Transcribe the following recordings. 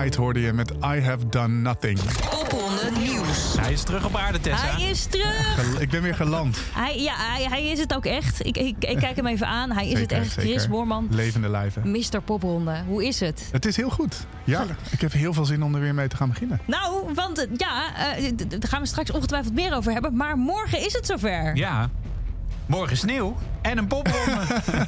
feit hoorde je met I Have Done Nothing. Popronde nieuws. Hij is terug op aarde, Tessa. Hij is terug. Ik ben weer geland. Hij, ja, hij, hij is het ook echt. Ik, ik, ik kijk hem even aan. Hij is Zeker, het echt. zeker. Chris Boorman, Levende lijven. Mr. Popronde. Hoe is het? Het is heel goed. Ja, ik heb heel veel zin om er weer mee te gaan beginnen. Nou, want eh, ja, eh, daar gaan we straks ongetwijfeld meer over hebben. Maar morgen is het zover. Ja. Morgen sneeuw en een popronde.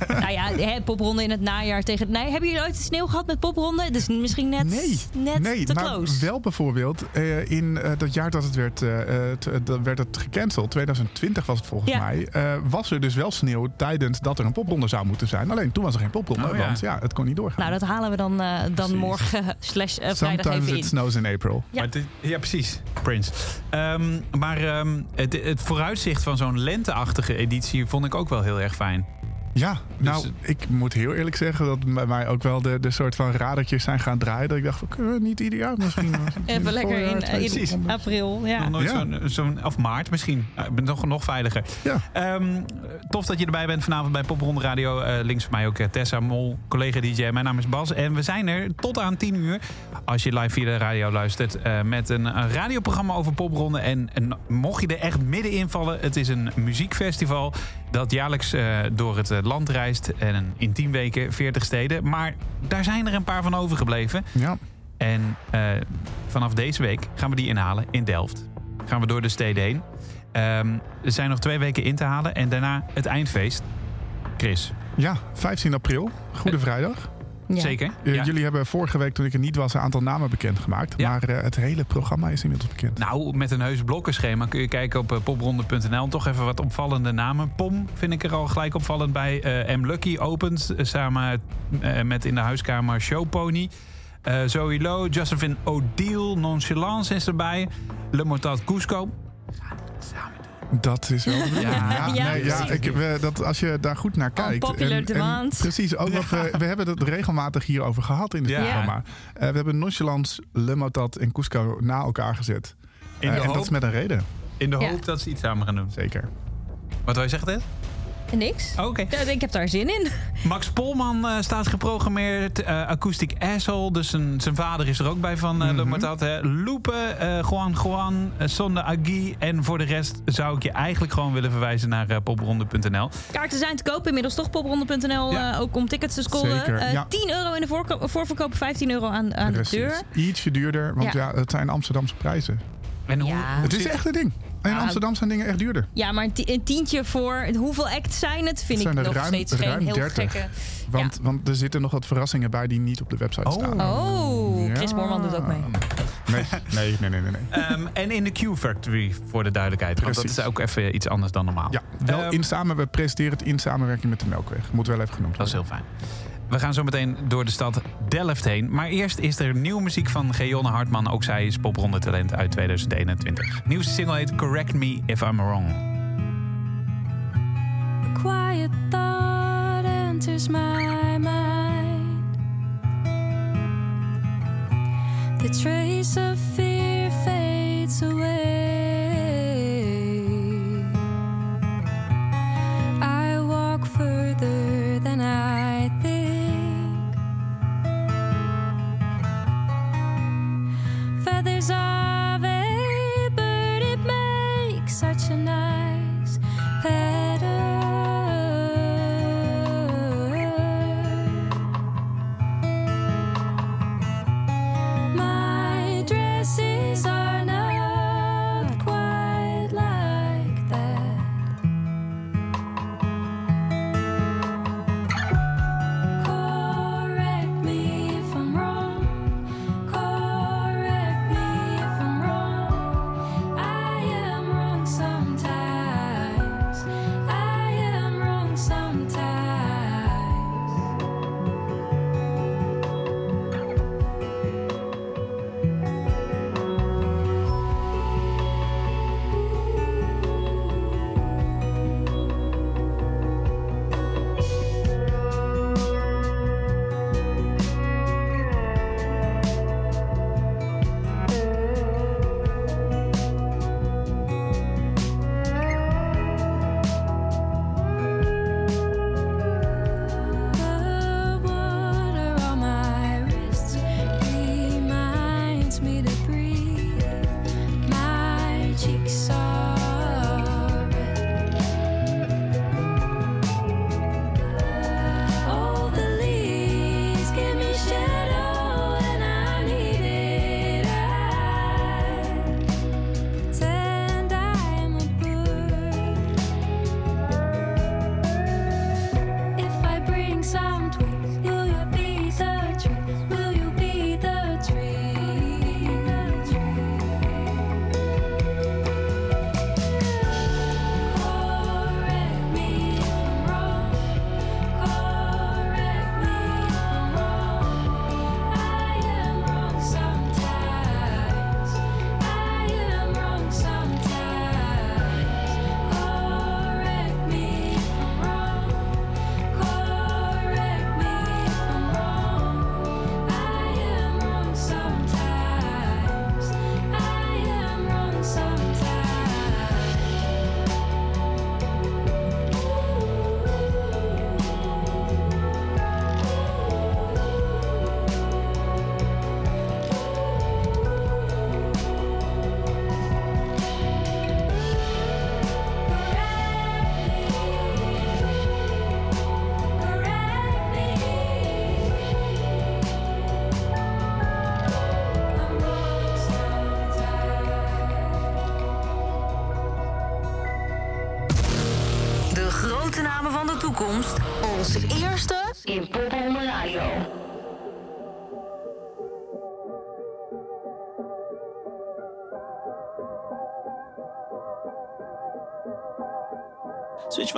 Nou ja, hè, popronde in het najaar tegen het... Nee, hebben jullie ooit sneeuw gehad met popronde? Dus misschien net, Nee, net nee te maar close. wel bijvoorbeeld eh, in eh, dat jaar dat het werd, eh, t- dat werd het gecanceld, 2020 was het volgens Ja. mij, eh, was er dus wel sneeuw tijdens dat er een popronde zou moeten zijn. Alleen toen was er geen popronde, Oh ja. want ja, het kon niet doorgaan. Nou, dat halen we dan, eh, dan Precies. morgen slash vrijdag Sometimes even it in. snows in April. Ja. Dit- ja, precies. Prince. Ehm, maar ehm, het, het vooruitzicht van zo'n lenteachtige editie vond ik ook wel heel erg fijn. Ja, nou, Dus, ik moet heel eerlijk zeggen dat bij mij ook wel de, de soort van radertjes zijn gaan draaien. Dat ik dacht, we niet ieder jaar misschien? Even lekker in, in april. Nog Ja. nooit Ja. zo'n, zo'n... Of maart misschien. Eh, Ik ben nog, nog veiliger. Ja. Ehm, tof dat je erbij bent vanavond bij Popronde Radio. Eh, links van mij ook eh, Tessa Mol, collega DJ. Mijn naam is Bas. En we zijn er tot aan 10 uur. Als je live via de radio luistert. eh, met een, een radioprogramma over popronde. En, en mocht je er echt middenin vallen. Het is een muziekfestival. Dat jaarlijks eh, door het eh, land reist. En in 10 weken 40 steden. Maar daar zijn er een paar van overgebleven. Ja, En eh, vanaf deze week gaan we die inhalen in Delft. Gaan we door de steden heen. Ehm, er zijn nog twee weken in te halen. En daarna het eindfeest. Chris, ja 15 april, Goede Vrijdag. Ja. zeker? Eh, Ja. Jullie hebben vorige week, toen ik er niet was, een aantal namen bekendgemaakt. Ja. Maar eh, het hele programma is inmiddels bekend. Nou, met een heus blokkenschema kun je kijken op eh, popronde.nl. Toch even wat opvallende namen. Pom vind ik er al gelijk opvallend bij. Eh M. Lucky opent samen met in de huiskamer Showpony. Eh Zoe Lowe, Josephine O'Deal, Nonchalance is erbij. Le Mortat Cusco. Dat is wel de. Ja. Ja, nee, ja ik, we, dat, als je daar goed naar kijkt. Unpopular demand. precies, ook wat we, we hebben het regelmatig hierover gehad in het Ja. programma. Eh, we hebben Nonchalance, Le Motat en Cusco na elkaar gezet. In Eh, de en dat hoop, is met een reden, in de Ja. hoop dat ze iets samen gaan doen. zeker. Wat wil je zeggen, Ted? Niks. Oh, Oké. Ja, ik heb daar zin in. Max Polman eh, staat geprogrammeerd. eh, Acoustic Asshole. Dus zijn, zijn vader is er ook bij van eh Le Mhm. Mortat. hè. Loepe, eh, Juan Juan, uh, Sonde Agui. En voor de rest zou ik je eigenlijk gewoon willen verwijzen naar popronde.nl. Kaarten zijn te koop inmiddels toch popronde.nl Ja. eh, ook om tickets te scoren. Zeker, Eh, ja. 10 euro in de voorko- voorverkoop, 15 euro aan, aan de deur. Ietsje duurder, want ja. Ja. het zijn Amsterdamse prijzen. En hoe, Het is echt een ding. In. Amsterdam zijn dingen echt duurder. Ja, maar een, ti- een tientje voor hoeveel acts zijn het? Vind ik zijn er nog ruim- steeds geen heel 30. gekke. Want, want er zitten nog wat verrassingen bij die niet op de website Oh. staan. Oh, Chris Ja. Moorman doet ook mee. Nee, nee, nee, nee. nee, nee. Ehm, en in de Q-Factory, voor de duidelijkheid. Want dat is ook even iets anders dan normaal. Ja, wel Ehm, in samen, we presenteren het in samenwerking met de Melkweg. Moet wel even genoemd Dat is worden. heel fijn. We gaan zo meteen door de stad Delft heen. Maar eerst is er nieuwe muziek van Geonne Hartman. Ook zij is popronde talent uit 2021. Nieuwste single heet Correct Me If I'm Wrong. A quiet thought enters my mind. The trace of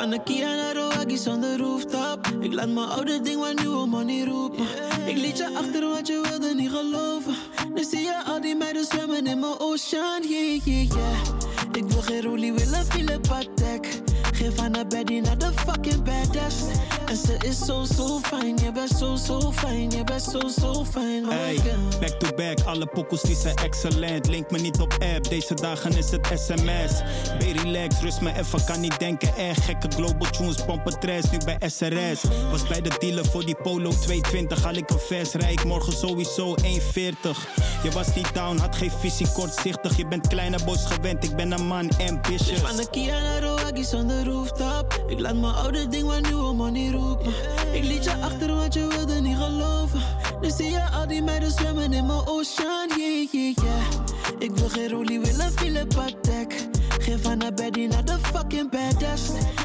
van de Kia naar Waggies on de rooftop. Ik laat mijn oude ding maar nieuwe money roepen. Ik liet je achter wat je wilde niet geloven. Nu zie je al die meiden zwemmen in mijn oceaan, yeah, yeah, yeah. Ik wil geen rolie, willen file patek. Geef aan naar Betty naar de fucking badass. En ze is zo, zo fijn. Je bent zo, zo fijn. Je bent zo, zo fijn. Hey, back to back, alle pokkels die zijn excellent. Link me niet op app, deze dagen is het sms. Ben relax, rust me even, kan niet denken. Echt gekke global tunes, pompen trash, nu bij SRS. Was bij de dealer voor die Polo 220, haal ik een vers, rij ik morgen sowieso 1,40. Je was niet down, had geen visie, kortzichtig. Je bent kleine boys gewend, ik ben een man ambitious. Van de Kia naar rooftop. Ik laat mijn oude ding maar nieuwe money roepen. Ik liet je achter wat je wilde niet geloven. Nu zie je al die meiden zwemmen in mijn oceaan, yeah, yeah, yeah. Ik wil geen rolie, willen file patek. Geef aan naar Betty naar de fucking badass.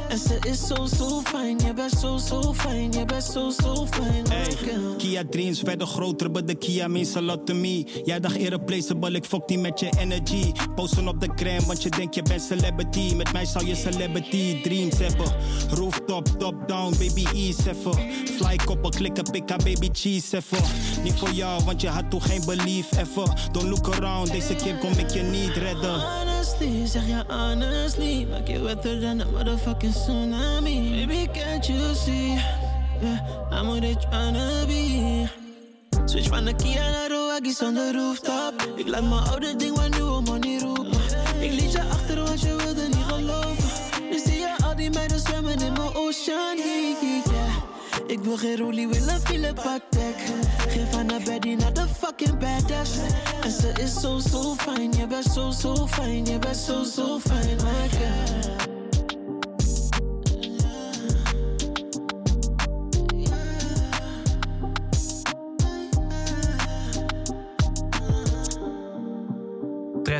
En ze is zo, zo fijn. Je bent zo, zo fijn. Je bent zo, zo fijn. Hey, Kia dreams werden groter, but de Kia means a lot to me. Jij dacht irreplaceable, ik fok niet met je energy. Posten op de gram, want je denkt je bent celebrity. Met mij zou je celebrity dreams hebben. Rooftop, top down, baby ease even. Fly koppel, klikken, pikka, baby cheese even. Niet voor jou, want je had toen geen belief even. Don't look around, deze keer kom ik je niet redden. Honestly, zeg je honestly Maak je wetter dan een motherfucking Baby, can't you see? Yeah, I'm what they tryna be. Switch van de Kia naar de Waggies on de rooftop. Ik laat mijn oude ding maar nieuwe money roepen Ik liet je achter wat je wilde niet geloven. Nu zie je al die meiden zwemmen in mijn oceaan. Yeah. Ik wil geen rolie, willen file patek Geef aan naar Betty naar de fucking badass. En ze is zo, zo fijn Je bent zo, zo fijn Je bent zo, zo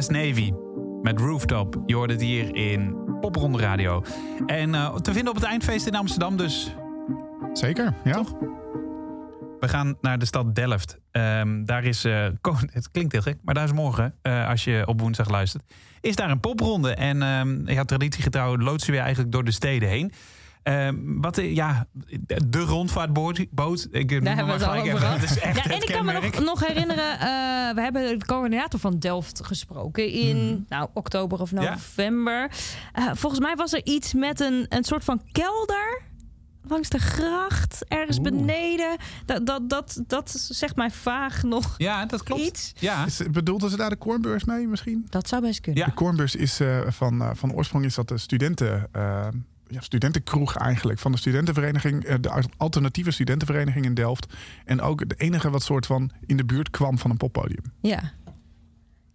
Navy met Rooftop. Je hoort het hier in Popronde Radio. En eh, te vinden op het eindfeest in Amsterdam dus. Zeker, ja. We gaan naar de stad Delft. Ehm, daar is, eh, het klinkt heel gek, maar daar is morgen, eh, als je op woensdag luistert, is daar een popronde. En ehm ja, traditiegetrouw loodsen we eigenlijk door de steden heen. Ehm, wat, eh, ja, de rondvaartboot. Boot, ik noem Daar hebben we het over gehad. Ja, en ik kan me nog, nog herinneren, eh, we hebben de coördinator van Delft gesproken in nou, oktober of. Ja. november. Eh, volgens mij was er iets met een, een soort van kelder langs de gracht, ergens beneden. Dat, dat, dat, dat zegt mij vaag nog Ja, dat klopt. iets. Ja, Is, bedoelden ze daar de Cornbeurs mee misschien? Dat zou best kunnen. Ja. De Cornbeurs is eh, van, eh, van oorsprong is dat de studenten, eh, ja, studentenkroeg eigenlijk. Van de studentenvereniging, eh, de alternatieve studentenvereniging in Delft. En ook de enige wat soort van in de buurt kwam van een poppodium. Ja. Ik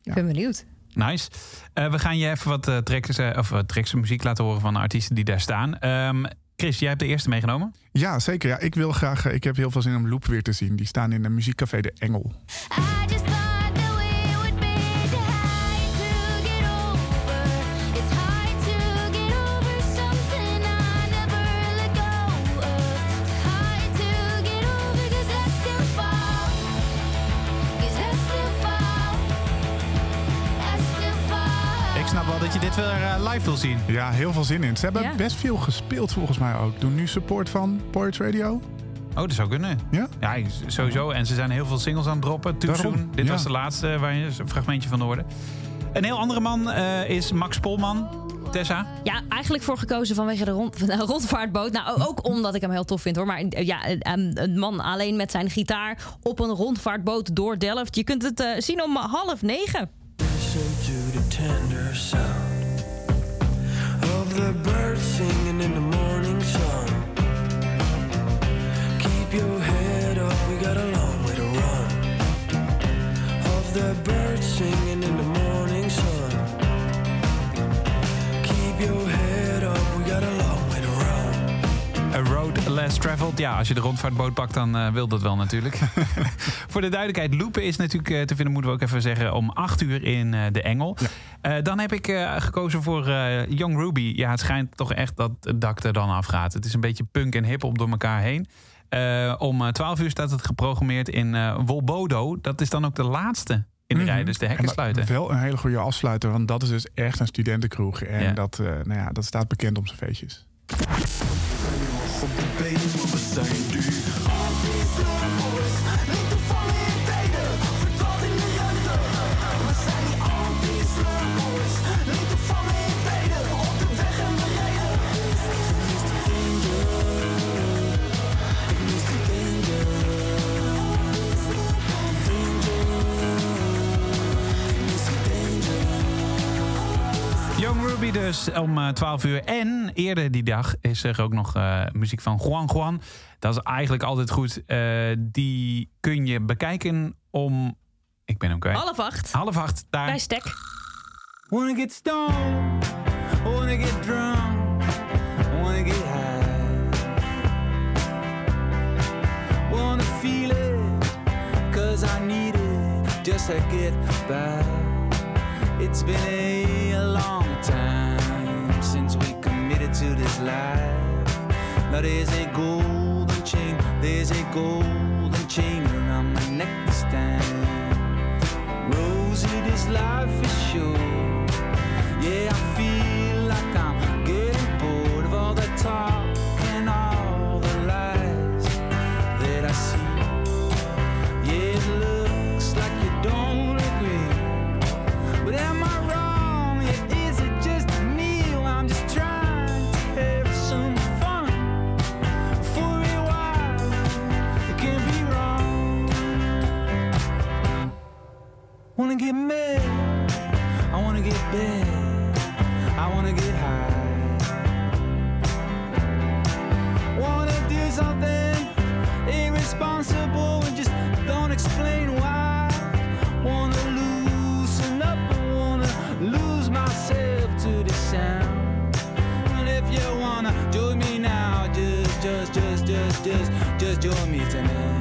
Ja. ben benieuwd. nice. Eh, we gaan je even wat tracks, eh, of, tracks muziek laten horen van de artiesten die daar staan. Ehm, Chris, jij hebt de eerste meegenomen. Ja, zeker. Ja, ik wil graag. ik heb heel veel zin om Loop weer te zien. Die staan in een muziekcafé De Engel. Dat je dit weer eh, live wil zien. Ja, heel veel zin in. Ze hebben Ja. best veel gespeeld volgens mij ook. Doen nu support van Porridge Radio. Oh, dat zou kunnen. Ja? Ja, sowieso. En ze zijn heel veel singles aan het droppen. Too Soon. Dit ja. was de laatste waar je een fragmentje van hoorde. Een heel andere man eh, is Max Polman. Tessa. Ja, eigenlijk voor gekozen vanwege de, rond, van de rondvaartboot. Nou, ook omdat ik hem heel tof vind hoor. Maar eh, ja, een, een man alleen met zijn gitaar op een rondvaartboot door Delft. Je kunt het eh, zien om half negen. The birds singing in the morning sun. Keep your head up, we got a long way to run. Of the birds singing in the morning A Road Less Traveled. Ja, als je de rondvaartboot pakt, dan eh, wil dat wel natuurlijk. Voor de duidelijkheid, Loopen is natuurlijk eh, te vinden, moeten we ook even zeggen, om 8 uur in eh, de Engel. Dan heb ik gekozen voor Young Ruby. Ja, het schijnt toch echt dat het dak er dan afgaat. Het is een beetje punk en hip-hop door elkaar heen. Om eh, 12 uur staat het geprogrammeerd in Wolbodo. Dat is dan ook de laatste in de rij, dus de hekken sluiten. Wel een hele goede afsluiter, want dat is dus echt een studentenkroeg. En Ja. dat, nou ja, dat staat bekend om zijn feestjes. The days, with the same dude. Ruby dus om eh, 12 uur. En eerder die dag is er ook nog eh, muziek van Juan Juan. Dat is eigenlijk altijd goed. Eh, die kun je bekijken om... Ik ben hem kwijt. Half acht. Half acht. Daar. Bij Stek. Wanna get stoned, wanna get drunk, wanna get high. Wanna feel it, cause I need it just to get by. It's been a long time since we committed to this life. Now there's a golden chain, there's a golden chain around my neck this time. Rosie, this life is short. Yeah, I Wanna get mad? I wanna get bad. I wanna get high. Wanna do something irresponsible and just don't explain why. Wanna loosen up. I wanna lose myself to the sound. And if you wanna join me now, just, just, just, just, just, just join me tonight.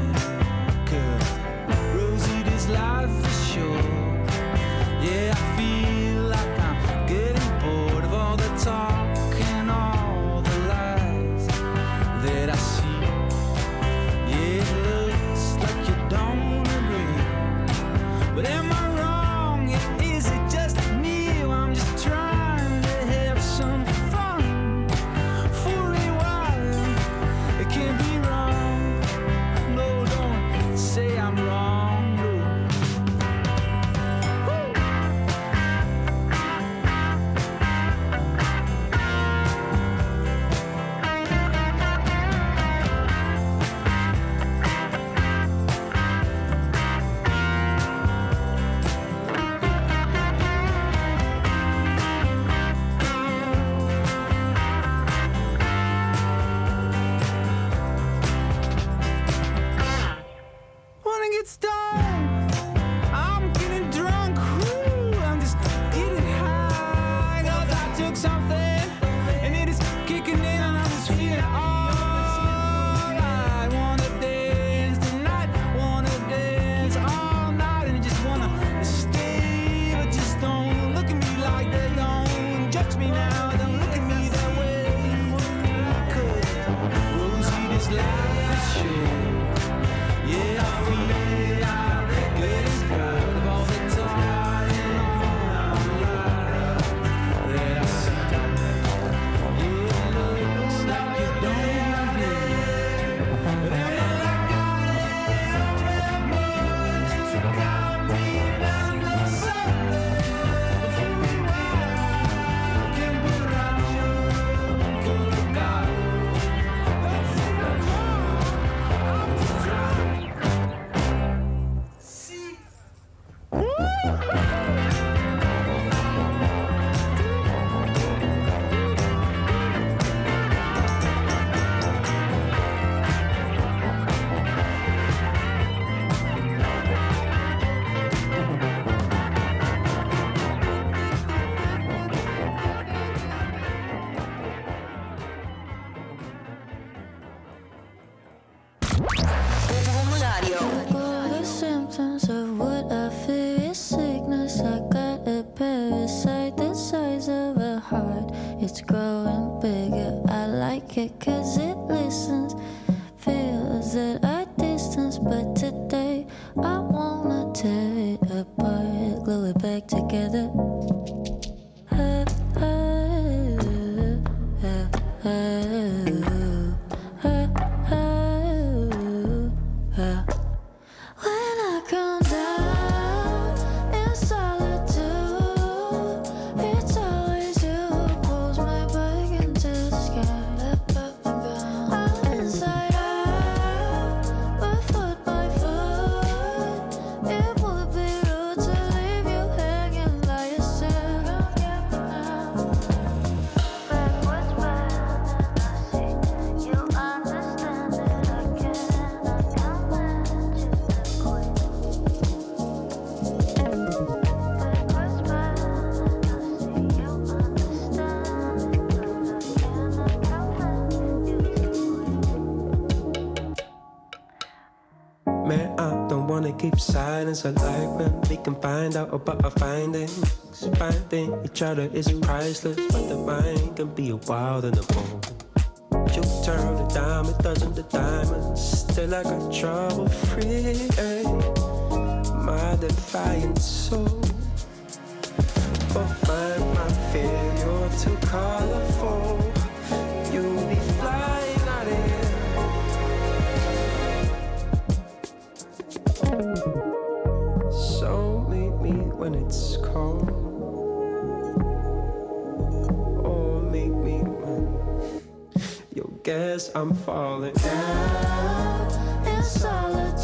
Silence. I like when we can find out about our findings. Finding each other is priceless, but the mind can be a wild and a bone. You turn the dime, it doesn't the diamonds. Still, I got trouble free. Eh? My defiant soul. But find my fear, you're too colorful. Guess I'm falling down. In solitude,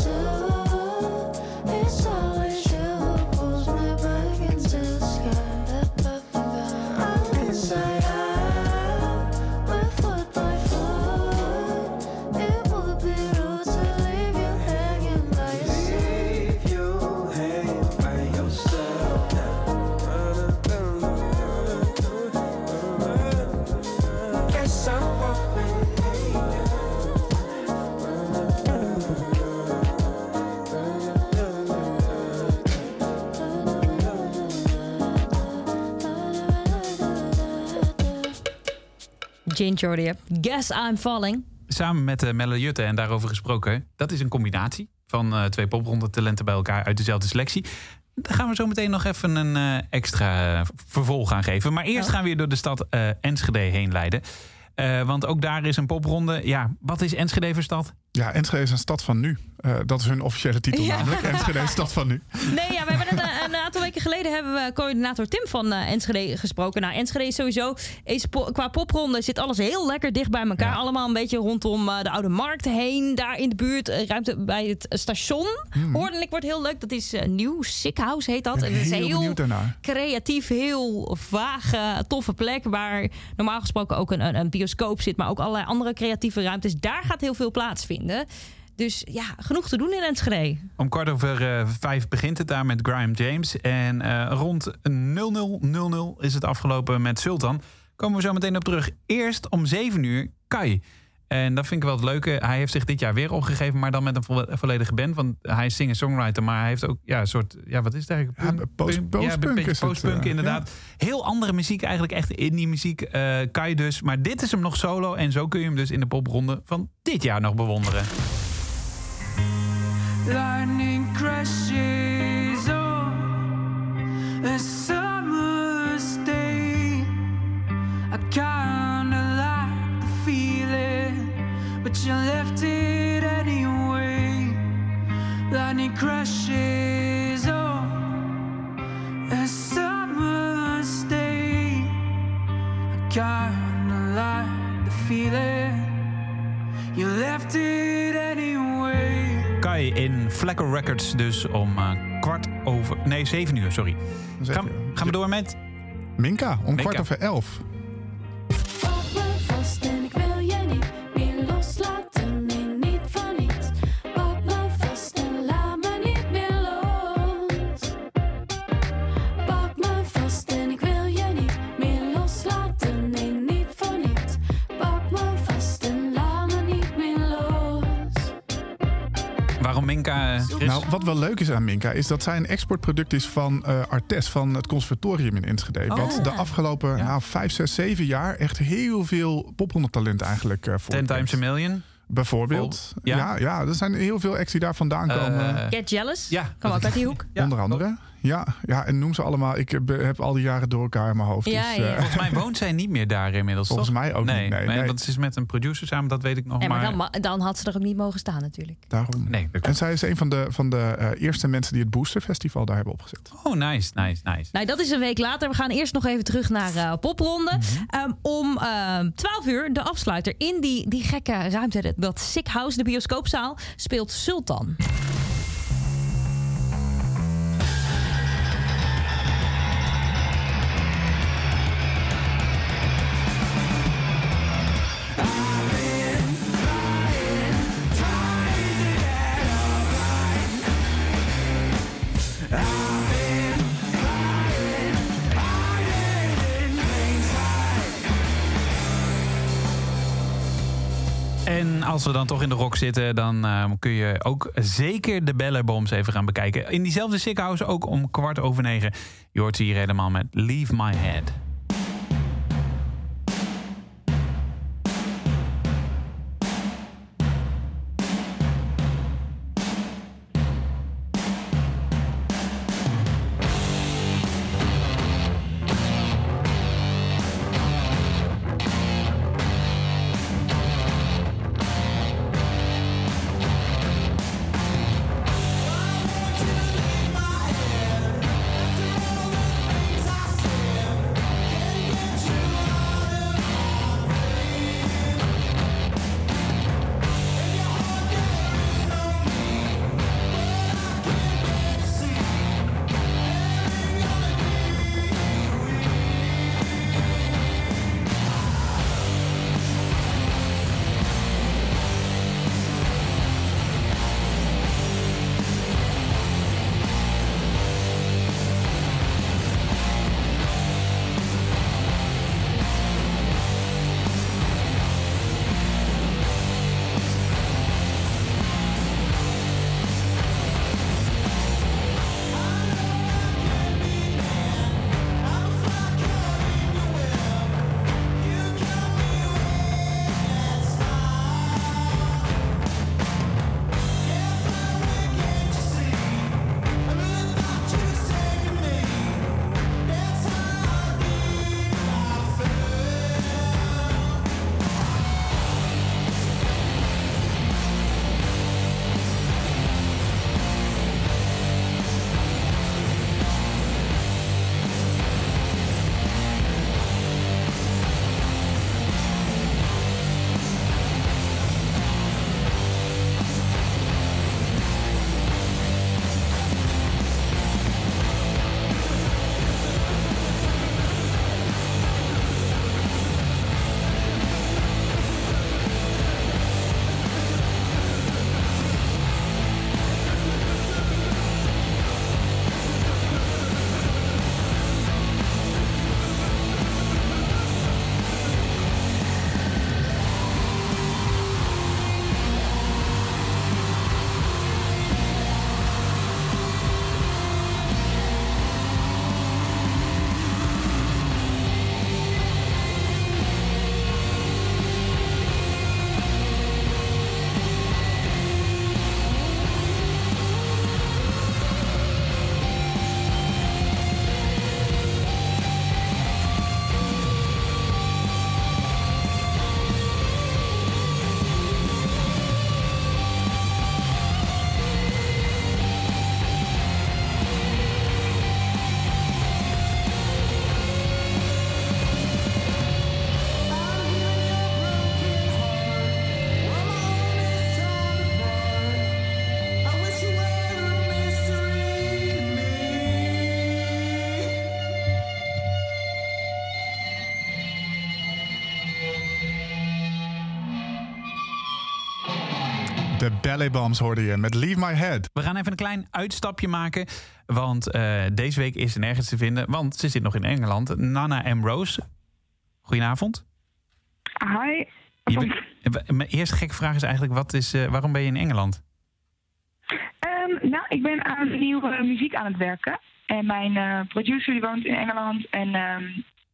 Jordia. Guess I'm falling. Samen met uh, Melle Jutte en daarover gesproken. Dat is een combinatie van eh, twee popronde talenten bij elkaar uit dezelfde selectie. Daar gaan we zo meteen nog even een eh, extra vervolg aan geven. Maar eerst Oh. gaan we weer door de stad eh, Enschede heen leiden. Eh, want ook daar is een popronde. Ja, wat is Enschede voor stad? Ja, Enschede is een stad van nu. Eh, dat is hun officiële titel Ja. namelijk. Enschede is stad van nu. Nee, ja, we hebben het een, een aantal weken geleden hebben we coördinator Tim van eh, Enschede gesproken. Nou, Enschede is sowieso is po- qua popronde zit alles heel lekker dicht bij elkaar. Ja. Allemaal een beetje rondom eh, de oude markt heen. Daar in de buurt, eh, ruimte bij het station. Ordelijk wordt heel leuk. Dat is nieuw. Sick House heet dat. Ik ben En het is heel heel daarnaar. creatief, heel vage, toffe plek. Waar normaal gesproken ook een, een, een bioscoop zit. Maar ook allerlei andere creatieve ruimtes. Daar gaat heel veel plaatsvinden. Dus ja, genoeg te doen in Enschede. Om kwart over eh, vijf begint het daar met Graham James. En eh, rond 0000 is het afgelopen met Sultan. Komen we zo meteen op terug. Eerst om 7 uur Kai. En dat vind ik wel het leuke. Hij heeft zich dit jaar weer opgegeven, maar dan met een vo- volledige band. Want hij is singer-songwriter, maar hij heeft ook ja, een soort... Ja, wat is het eigenlijk? Ja, Punk- post- punk- postpunk een beetje is het, postpunk eh, inderdaad. Heel andere muziek, eigenlijk echt indie muziek. eh Kai dus. Maar dit is hem nog solo. En zo kun je hem dus in de popronde van dit jaar nog bewonderen. Lightning crashes on a summer's day. I kinda like the feeling, but you left it anyway. Lightning crashes on a summer's day. I kinda like the feeling, you left it anyway. In Flecker Records dus om eh, kwart over... Nee, zeven uur, sorry. Gaan, gaan we door met... Minka, om Minka. kwart over elf. Minka, eh, Chris? Nou, wat wel leuk is aan Minka, is dat zij een exportproduct is van eh Artes, van het conservatorium in Enschede. Oh. Wat de afgelopen Ja. nou, vijf, zes, zeven jaar echt heel veel pophondentalent eigenlijk uh, Ten times a million. Bijvoorbeeld. Ja. Ja. ja, er zijn heel veel acts die daar vandaan komen. Eh, Get Jealous? ja. Kan ook uit die hoek. Ja, onder andere. Ja, ja, en noem ze allemaal. Ik heb, heb al die jaren door elkaar in mijn hoofd. Ja, dus, ja. eh, Volgens mij woont zij niet meer daar inmiddels. Volgens toch? mij ook nee, niet, nee, maar- nee. Want ze is met een producer samen, dat weet ik nog. Ja, maar maar dan, had ze er ook niet mogen staan natuurlijk. daarom. Nee, dat En zij is een van de, van de eh, eerste mensen die het Booster Festival daar hebben opgezet. Oh, nice, nice, nice. Nou, dat is een week later. We gaan eerst nog even terug naar eh, Popronde. Mhm. Ehm, om ehm 12 uur, de afsluiter. In die, die gekke ruimte, dat- dat Sick House, de bioscoopzaal, speelt Sultan. Als we dan toch in de rock zitten, dan eh, kun je ook zeker de Bellerbombs even gaan bekijken. In diezelfde Sick House ook om kwart over negen. Je hoort hier helemaal met Leave My Head. De Ballet Bombs hoorde je met Leave My Head. We gaan even een klein uitstapje maken. Want eh, deze week is ze nergens te vinden. Want ze zit nog in Engeland. Nana Ambrose. Goedenavond. Hi. Je bent- eh, Mijn eerste gekke vraag is eigenlijk: wat is, eh, waarom ben je in Engeland? Ehm, nou, ik ben aan nieuwe muziek aan het werken. En mijn eh, producer die woont in Engeland. En ehm,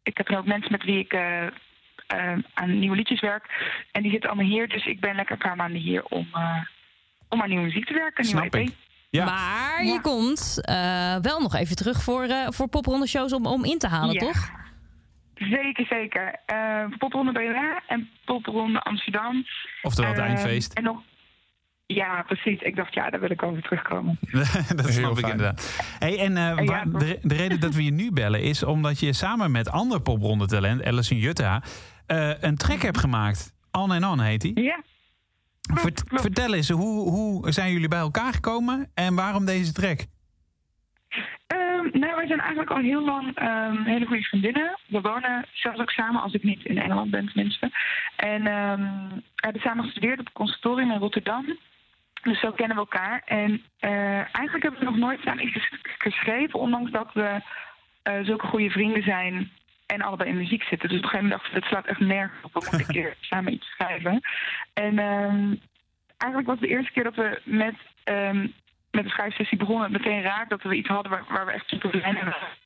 ik heb er ook mensen met wie ik eh, eh, aan nieuwe liedjes werk. En die zitten allemaal hier. Dus ik ben lekker een paar maanden hier om, eh, om aan nieuwe muziek te werken. Nieuwe EP. ik. Ja. Maar je komt eh, wel nog even terug voor, eh voor popronde shows om, om in te halen, Ja. toch? Zeker, zeker. Eh popronde BNR en popronde Amsterdam. Oftewel het Ehm, eindfeest. En nog... Ja, precies. Ik dacht, ja, daar wil ik over terugkomen. dat snap ik inderdaad. Hey, en eh, Ja, waar- toch? de, de reden dat we je nu bellen is omdat je samen met ander popronde talent, Alison Jutta, eh, een track hebt gemaakt. On and On heet die. Ja. Vert-. Vertel eens, hoe, hoe zijn jullie bij elkaar gekomen en waarom deze track? Ehm, nou, wij zijn eigenlijk al heel lang ehm, hele goede vriendinnen. We wonen zelfs ook samen, als ik niet in Engeland ben tenminste. En ehm, we hebben samen gestudeerd op het conservatorium in Rotterdam. Dus zo kennen we elkaar. En eh, eigenlijk hebben we nog nooit samen iets ges- geschreven, ondanks dat we eh, zulke goede vrienden zijn en allebei in muziek zitten. Dus op een gegeven moment dachten we, het slaat echt nergens op. We moeten een keer samen iets schrijven. En ehm, eigenlijk was het de eerste keer dat we met, ehm, met de schrijfsessie begonnen. Het meteen raak dat we iets hadden waar, waar we echt super blij mee waren.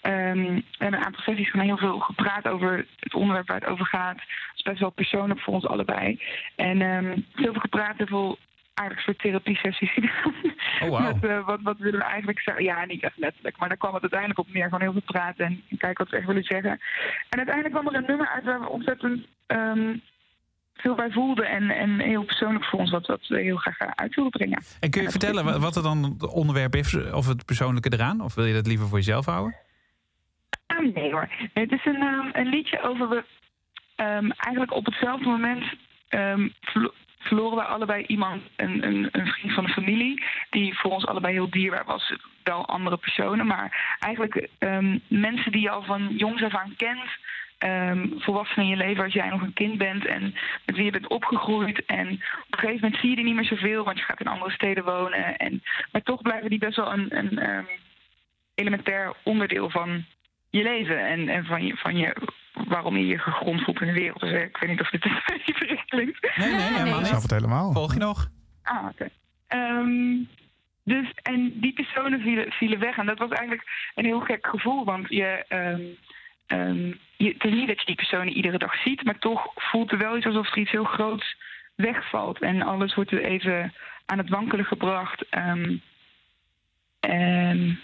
Ehm, we hebben een aantal sessies gedaan, heel veel gepraat over het onderwerp waar het over gaat. Het is best wel persoonlijk voor ons allebei. En heel veel gepraat, heel veel aardig soort therapie-sessies gedaan. Oh. Met, eh, wat, wat willen we eigenlijk zeggen? Ja, niet echt letterlijk, maar daar kwam het uiteindelijk op neer. Gewoon heel veel praten en, en kijken wat we echt willen zeggen. En uiteindelijk kwam er een nummer uit waar we ontzettend ehm, veel bij voelden. En, en heel persoonlijk voor ons, wat, wat we heel graag eh, uit wilden brengen. En kun je vertellen wat er dan het onderwerp is, of het persoonlijke eraan? Of wil je dat liever voor jezelf houden? Ah, nee hoor. Nee, het is een, ehm, een liedje over we ehm, eigenlijk op hetzelfde moment verloren wij allebei iemand, een, een, een vriend van de familie, die voor ons allebei heel dierbaar was. Wel andere personen, maar eigenlijk ehm, mensen die je al van jongs af aan kent. ehm, volwassenen in je leven als jij nog een kind bent en met wie je bent opgegroeid. En op een gegeven moment zie je die niet meer zoveel, want je gaat in andere steden wonen. En, maar toch blijven die best wel een, een ehm, elementair onderdeel van je leven en, en van, je, van je, waarom je je gegrond voelt in de wereld. Dus eh, ik weet niet of dit verricht klinkt. Nee, nee, helemaal Ik snap niet. het helemaal. Volg je nog? Ah, oké. Ehm, dus, en die personen vielen, vielen weg. En dat was eigenlijk een heel gek gevoel. Want je, ehm, ehm, je, het is niet dat je die personen iedere dag ziet, maar toch voelt er wel iets alsof er iets heel groots wegvalt. En alles wordt er even aan het wankelen gebracht. Ehm, en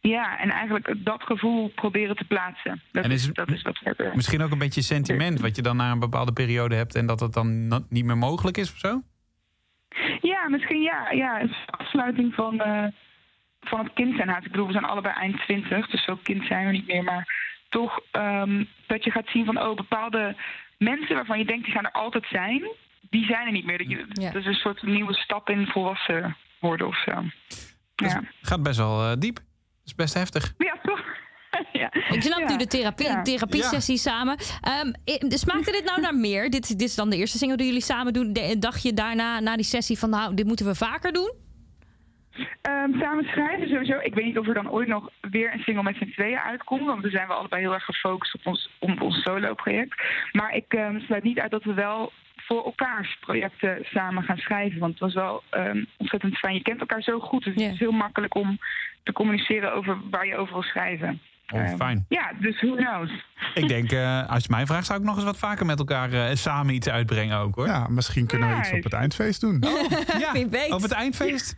ja, en eigenlijk dat gevoel proberen te plaatsen. Dat, En is dat is wat we hebben. Misschien ook een beetje sentiment wat je dan na een bepaalde periode hebt en dat het dan niet meer mogelijk is of zo? Ja, misschien ja. ja een afsluiting van, eh, van het kind zijn. Ik bedoel, we zijn allebei eind twintig, dus zo kind zijn we niet meer. Maar toch ehm, dat je gaat zien van, oh, bepaalde mensen waarvan je denkt die gaan er altijd zijn, die zijn er niet meer. Dat, je, Ja. dat is een soort nieuwe stap in volwassen worden of zo. Dat Ja, gaat best wel eh, diep. Is best heftig. ja toch? ja. Ik snap Ja. nu de therapie, Ja. therapie-sessie samen. Ehm, smaakte dit nou naar meer? Dit, dit is dan de eerste single die jullie samen doen. De- dacht je daarna, na die sessie, van nou, dit moeten we vaker doen? Ehm, samen schrijven sowieso. Ik weet niet of er dan ooit nog weer een single met z'n tweeën uitkomt. Want we zijn wel allebei heel erg gefocust op ons, op ons solo-project. Maar ik ehm, sluit niet uit dat we wel voor elkaars projecten samen gaan schrijven. Want het was wel ehm, ontzettend fijn. Je kent elkaar zo goed. Dus Ja. het is heel makkelijk om te communiceren over waar je over wil schrijven. Oh, Ehm, fijn. Ja, dus who knows. Ik denk, eh, als je mij vraagt, zou ik nog eens wat vaker met elkaar eh, samen iets uitbrengen ook hoor. Ja, misschien kunnen we iets op het eindfeest doen. Ja, Wie weet. Op het eindfeest.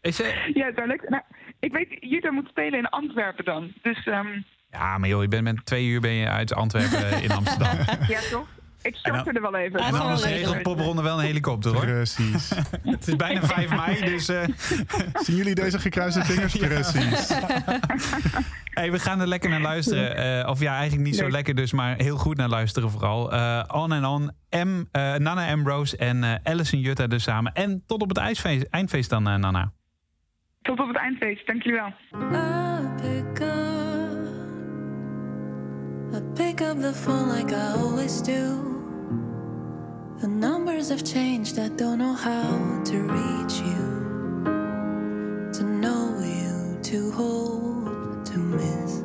Is, Ja, duidelijk. Nou, ik weet, Jutta moet spelen in Antwerpen dan. Dus ehm, ja, maar joh, je bent met twee uur ben je uit Antwerpen eh, in Amsterdam. ja, toch? Ik start er wel even. En dan anders wel regelt Popronde wel een helikopter hoor. Precies. Het is bijna 5 mei, dus eh, Zien jullie deze gekruiste vingers? Precies. hey, we gaan er lekker naar luisteren. Eh, of ja, eigenlijk niet zo lekker dus, maar heel goed naar luisteren vooral. Eh, on and On, M, Nana Ambrose en eh Alison Jutta dus samen. En tot op het eindfeest, eindfeest dan, Nana. Tot op het eindfeest. Dank jullie wel. I pick up, I pick up the phone like I always do. The numbers have changed, I don't know how to reach you, to know you, to hold, to miss.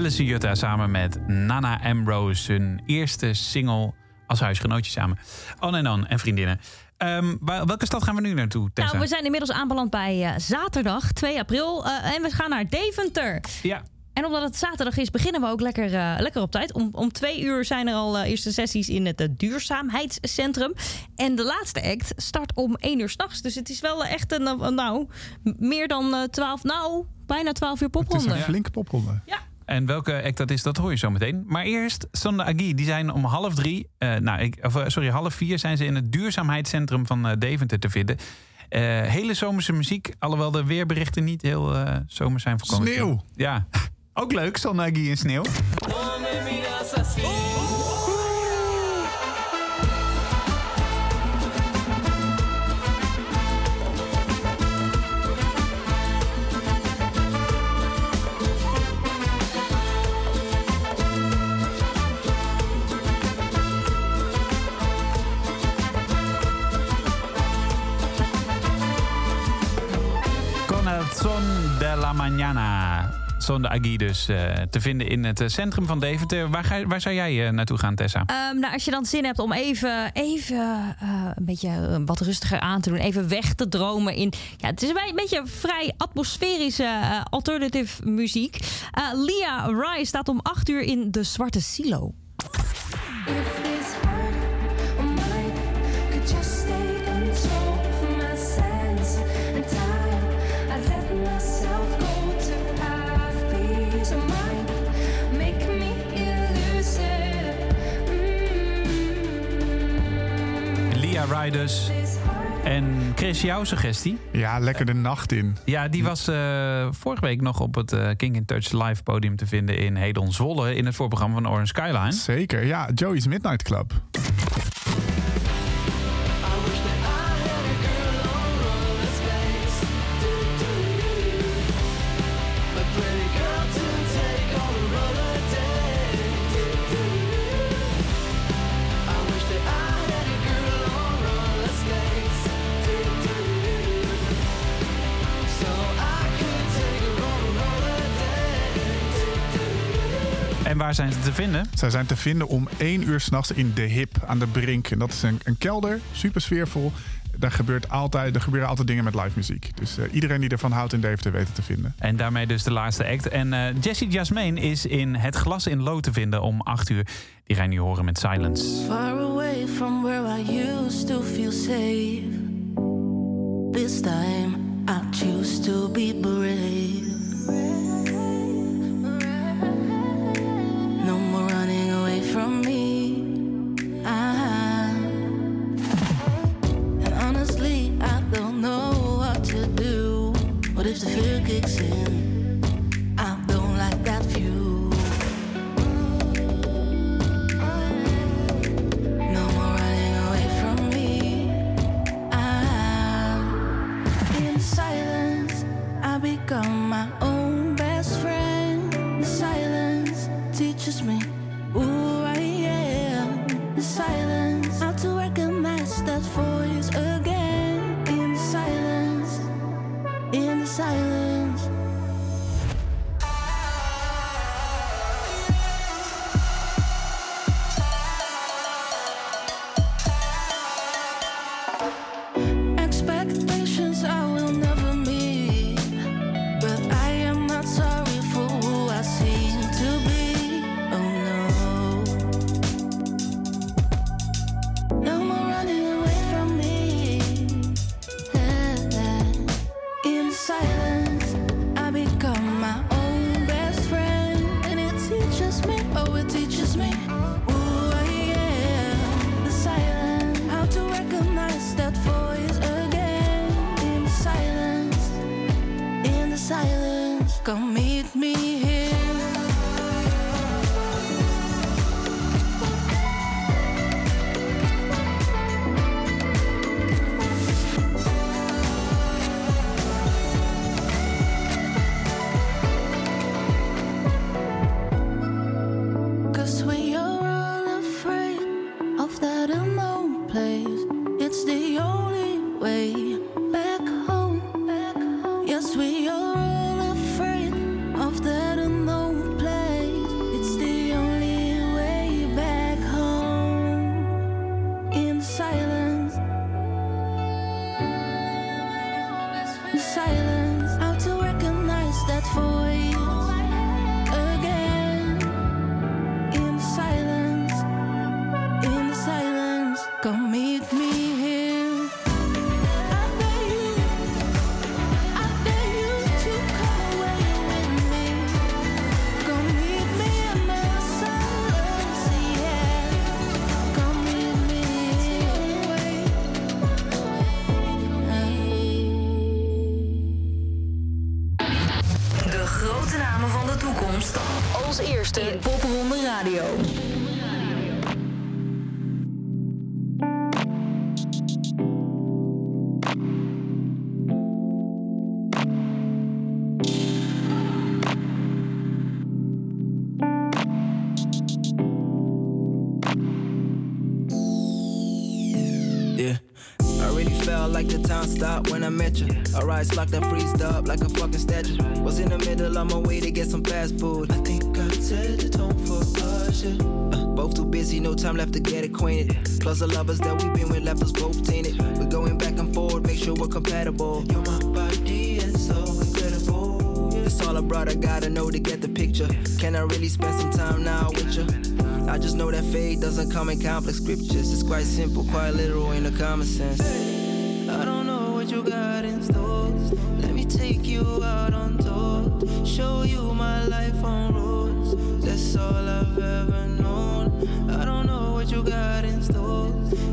Alice Jutta samen met Nana Ambrose. Hun eerste single als huisgenootje samen. On en on en vriendinnen. Ehm, waar- welke stad gaan we nu naartoe, Tessa? Nou, we zijn inmiddels aanbeland bij eh, zaterdag 2 april. eh, en we gaan naar Deventer. Ja. En omdat het zaterdag is, beginnen we ook lekker, eh, lekker op tijd. Om, om twee uur zijn er al eh, eerste sessies in het duurzaamheidscentrum. En de laatste act start om 1 uur s'nachts. Dus het is wel echt een, nou, meer dan eh, 12, nou, bijna 12 uur Het is popronde. een flinke popronde. En welke act dat is, dat hoor je zo meteen. Maar eerst, Sonde Agi, die zijn om half drie... eh, nou, ik, of, eh, sorry, half vier zijn ze in het duurzaamheidscentrum van eh, Deventer te vinden. Eh, hele zomerse muziek, alhoewel de weerberichten niet heel eh zomers zijn voor komend Sneeuw. Ja, ook leuk, Sonde Agi in sneeuw. Con la mañana. Sonde Agi dus eh, te vinden in het eh, centrum van Deventer. Waar, ga, waar zou jij eh, naartoe gaan, Tessa? Ehm, nou, als je dan zin hebt om even, even een beetje wat rustiger aan te doen. Even weg te dromen in... Ja, het is een beetje vrij atmosferische alternative muziek. Lia Rai staat om 8 uur in De Zwarte Silo. En Chris, jouw suggestie? Ja, lekker de nacht in. Ja, die was eh, vorige week nog op het eh, King in Touch live podium te vinden in Hedon Zwolle. In het voorprogramma van Orange Skyline. Zeker, ja. Joey's Midnight Club. En waar zijn ze te vinden? Zij zijn te vinden om één uur s'nachts in De Hip aan de Brink. En dat is een, een kelder, super sfeervol. Daar, gebeurt altijd, er gebeuren altijd dingen met live muziek. Dus eh, iedereen die ervan houdt in Deventer weet het te vinden. En daarmee dus de laatste act. En eh Jessie Jasmine is in Het Glas in Lo te vinden om 8 uur. Die ga je nu horen met Silence. Far away from where I used to feel safe. This time I choose to be brave. The fear Yeah. I really felt like the time stopped when I met you. Our eyes locked and freezed up like a fucking statue. Was in the middle of my way to get some fast food. I think I set the tone for us, yeah. Uh, both too busy, no time left to get acquainted. Plus the lovers that we've been with left us both tainted. We're going back and forward, make sure we're compatible. You're my body and so incredible. That's all I brought, I gotta know to get the picture. Can I really spend some time now with you? I just know that faith doesn't come in complex scriptures. It's quite simple, quite literal in the common sense. I don't know what you got in store. Let me take you out on tour. Show you my life on roads. That's all I've ever known. I don't know what you got in store.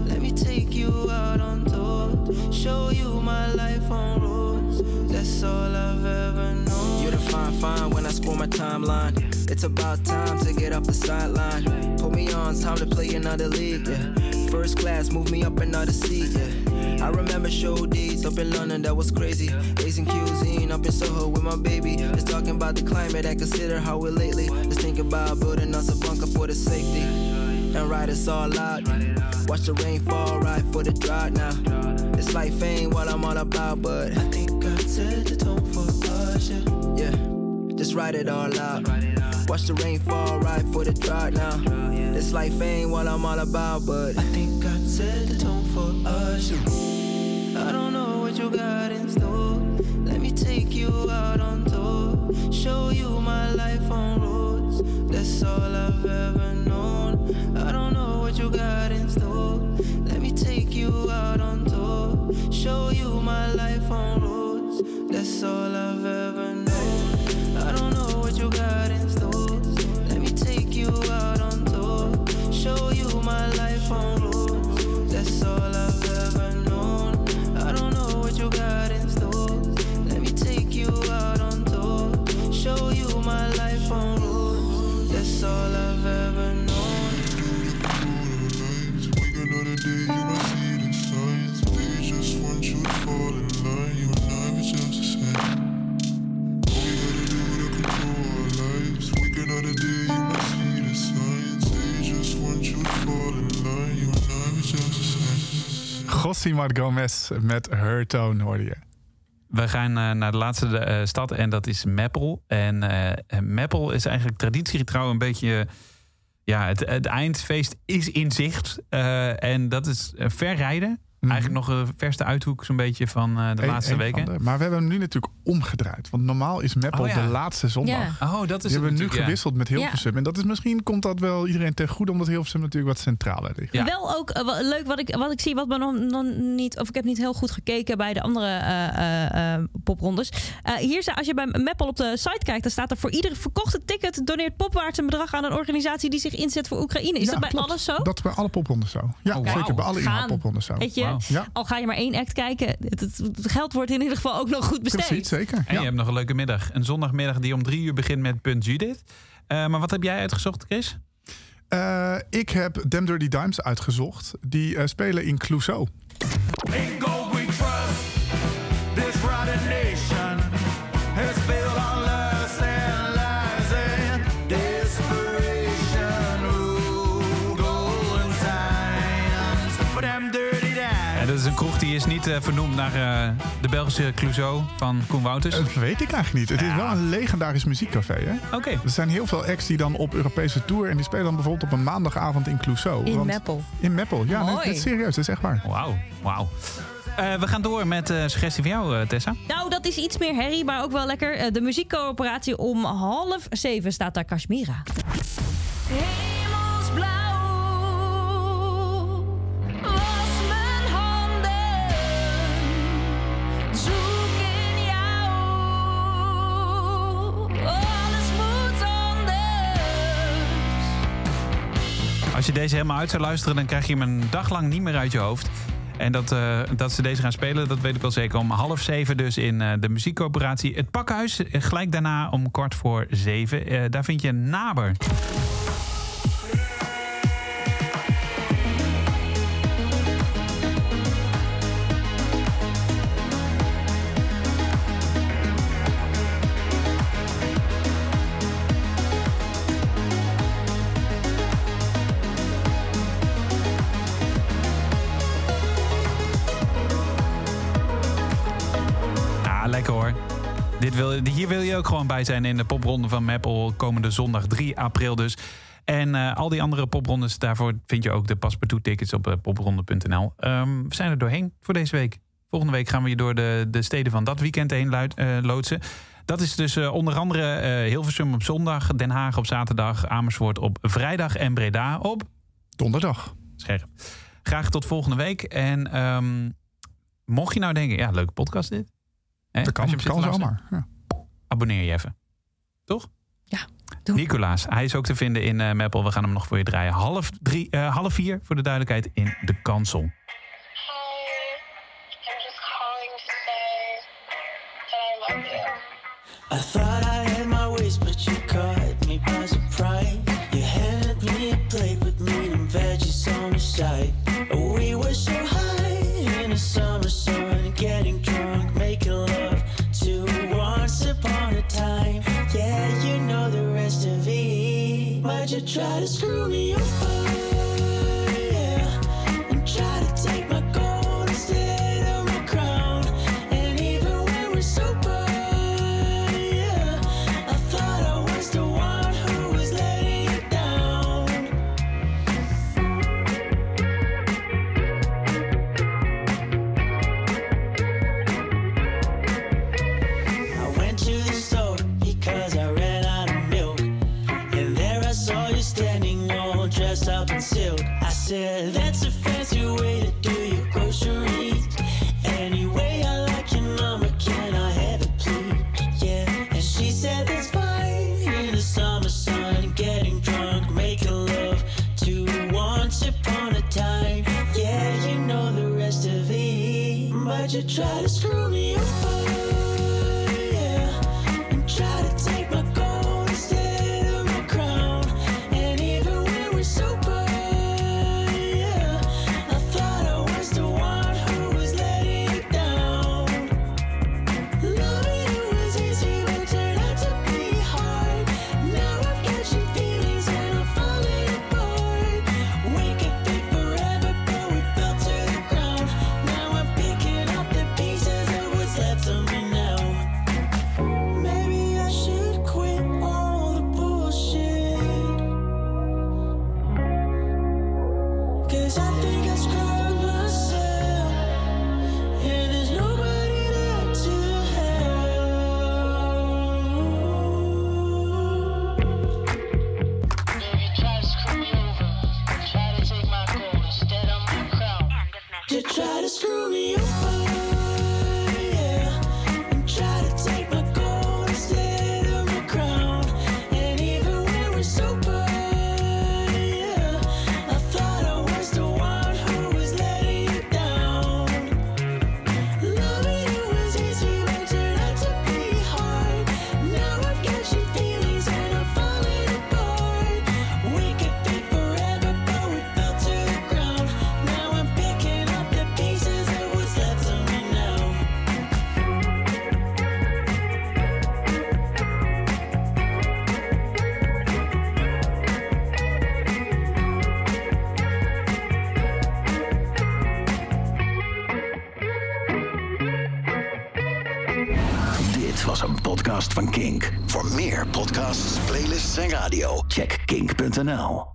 Let me take you out on tour. Show you my life on roads. That's all I've ever known. You're the fine fine when I score my timeline. It's about time to get off the sideline. Put me on, time to play another league. Yeah. First class, move me up another seat. Yeah. I remember show days up in London, that was crazy. Asian cuisine up in Soho with my baby. Just talking about the climate and consider how we're lately. Just think about building us a bunker for the safety. And ride us all out. Watch the rain fall right for the drought now. It's like fame, what I'm all about, but I think I set the tone for us, yeah. Yeah, just write it all out. Watch the rain fall right for the drought now. This life ain't what I'm all about, but I think I set the tone for us. I don't know what you got in store. Let me take you out on tour. Show you my life on roads. That's all I've ever known. I don't know what you got in store. Let me take you out on tour. Show you my life on roads. That's all I've ever known. Same. Gossimar Gomez met Her Tone hoorde je. We gaan eh, naar de laatste eh, stad en dat is Meppel. En eh, Meppel is eigenlijk traditiegetrouw een beetje... ja, het, het eindfeest is in zicht. En dat is ver rijden. Eigenlijk nog de verste uithoek zo'n beetje van eh, de Eén- laatste weken. de- maar we hebben hem nu natuurlijk omgedraaid. Want normaal is Meppel Oh ja. de laatste zondag. Ja. Oh, dat is Die hebben we nu ja. gewisseld met Hilversum. En dat is misschien komt dat wel iedereen ten goede, omdat Hilversum natuurlijk wat centraler ligt. Wel ook eh, wel leuk wat ik, wat ik zie, wat me nog, nog niet, of ik heb niet heel goed gekeken bij de andere eh, poprondes. Eh, hier, als je bij Meppel op de site kijkt, dan staat er voor iedere verkochte ticket doneert Popwaarts een bedrag aan een organisatie die zich inzet voor Oekraïne. Is Ja, dat bij klopt. alles zo? Dat is bij alle poprondes zo. Ja, Oké. zeker bij alle poprondes zo. Weet je, Ja. al ga je maar één act kijken, het, het- het geld wordt in ieder geval ook nog goed besteed. Precies, zeker. En je hebt nog een leuke middag. Een zondagmiddag die om drie uur begint met Punt Judith. Eh, maar wat heb jij uitgezocht, Chris? Eh, ik heb Them Dirty Dimes uitgezocht. Die eh, spelen in Clouseau. Kroeg die is niet eh, vernoemd naar eh, de Belgische Clouseau van Koen Wouters. Dat weet ik eigenlijk niet. Het is wel een legendarisch muziekcafé. Hè? Oké. Er zijn heel veel acts die dan op Europese tour... en die spelen dan bijvoorbeeld op een maandagavond in Clouseau. In Want- Meppel. In Meppel, ja. nee, dat is serieus. Dat is echt waar. Wauw, wauw. Eh, we gaan door met de suggestie van jou, Tessa. Nou, dat is iets meer herrie, maar ook wel lekker. De muziekcoöperatie om half zeven staat daar Kashmira. Hemelsblauw deze helemaal uit zou luisteren, dan krijg je hem een dag lang niet meer uit je hoofd. En dat, eh, dat ze deze gaan spelen, dat weet ik wel zeker. Om half zeven dus in eh, de muziekcoöperatie. Het Pakhuis, eh, gelijk daarna om kwart voor zeven. Daar vind je Naber. Wil, hier wil je ook gewoon bij zijn in de popronde van Meppel. Komende zondag 3 april dus. En eh, al die andere poprondes, daarvoor vind je ook de paspartout tickets op eh, popronde.nl. Ehm, we zijn er doorheen voor deze week. Volgende week gaan we je door de, de steden van dat weekend heen luid- eh, loodsen. Dat is dus onder andere Hilversum op zondag, Den Haag op zaterdag, Amersfoort op vrijdag en Breda op donderdag. Scherp. Graag tot volgende week. En ehm, mocht je nou denken, ja, leuke podcast dit. Hè? Dat kan, kan zomaar. Ja. Abonneer je even. Toch? Ja. Doe. Nicolaas, hij is ook te vinden in eh, uh, Meppel. We gaan hem nog voor je draaien. Half, drie, uh, half vier, voor de duidelijkheid, in de kansel. I thought I had my ways, but you come. try to screw me up. try to screw me. en radio. Check kink.nl.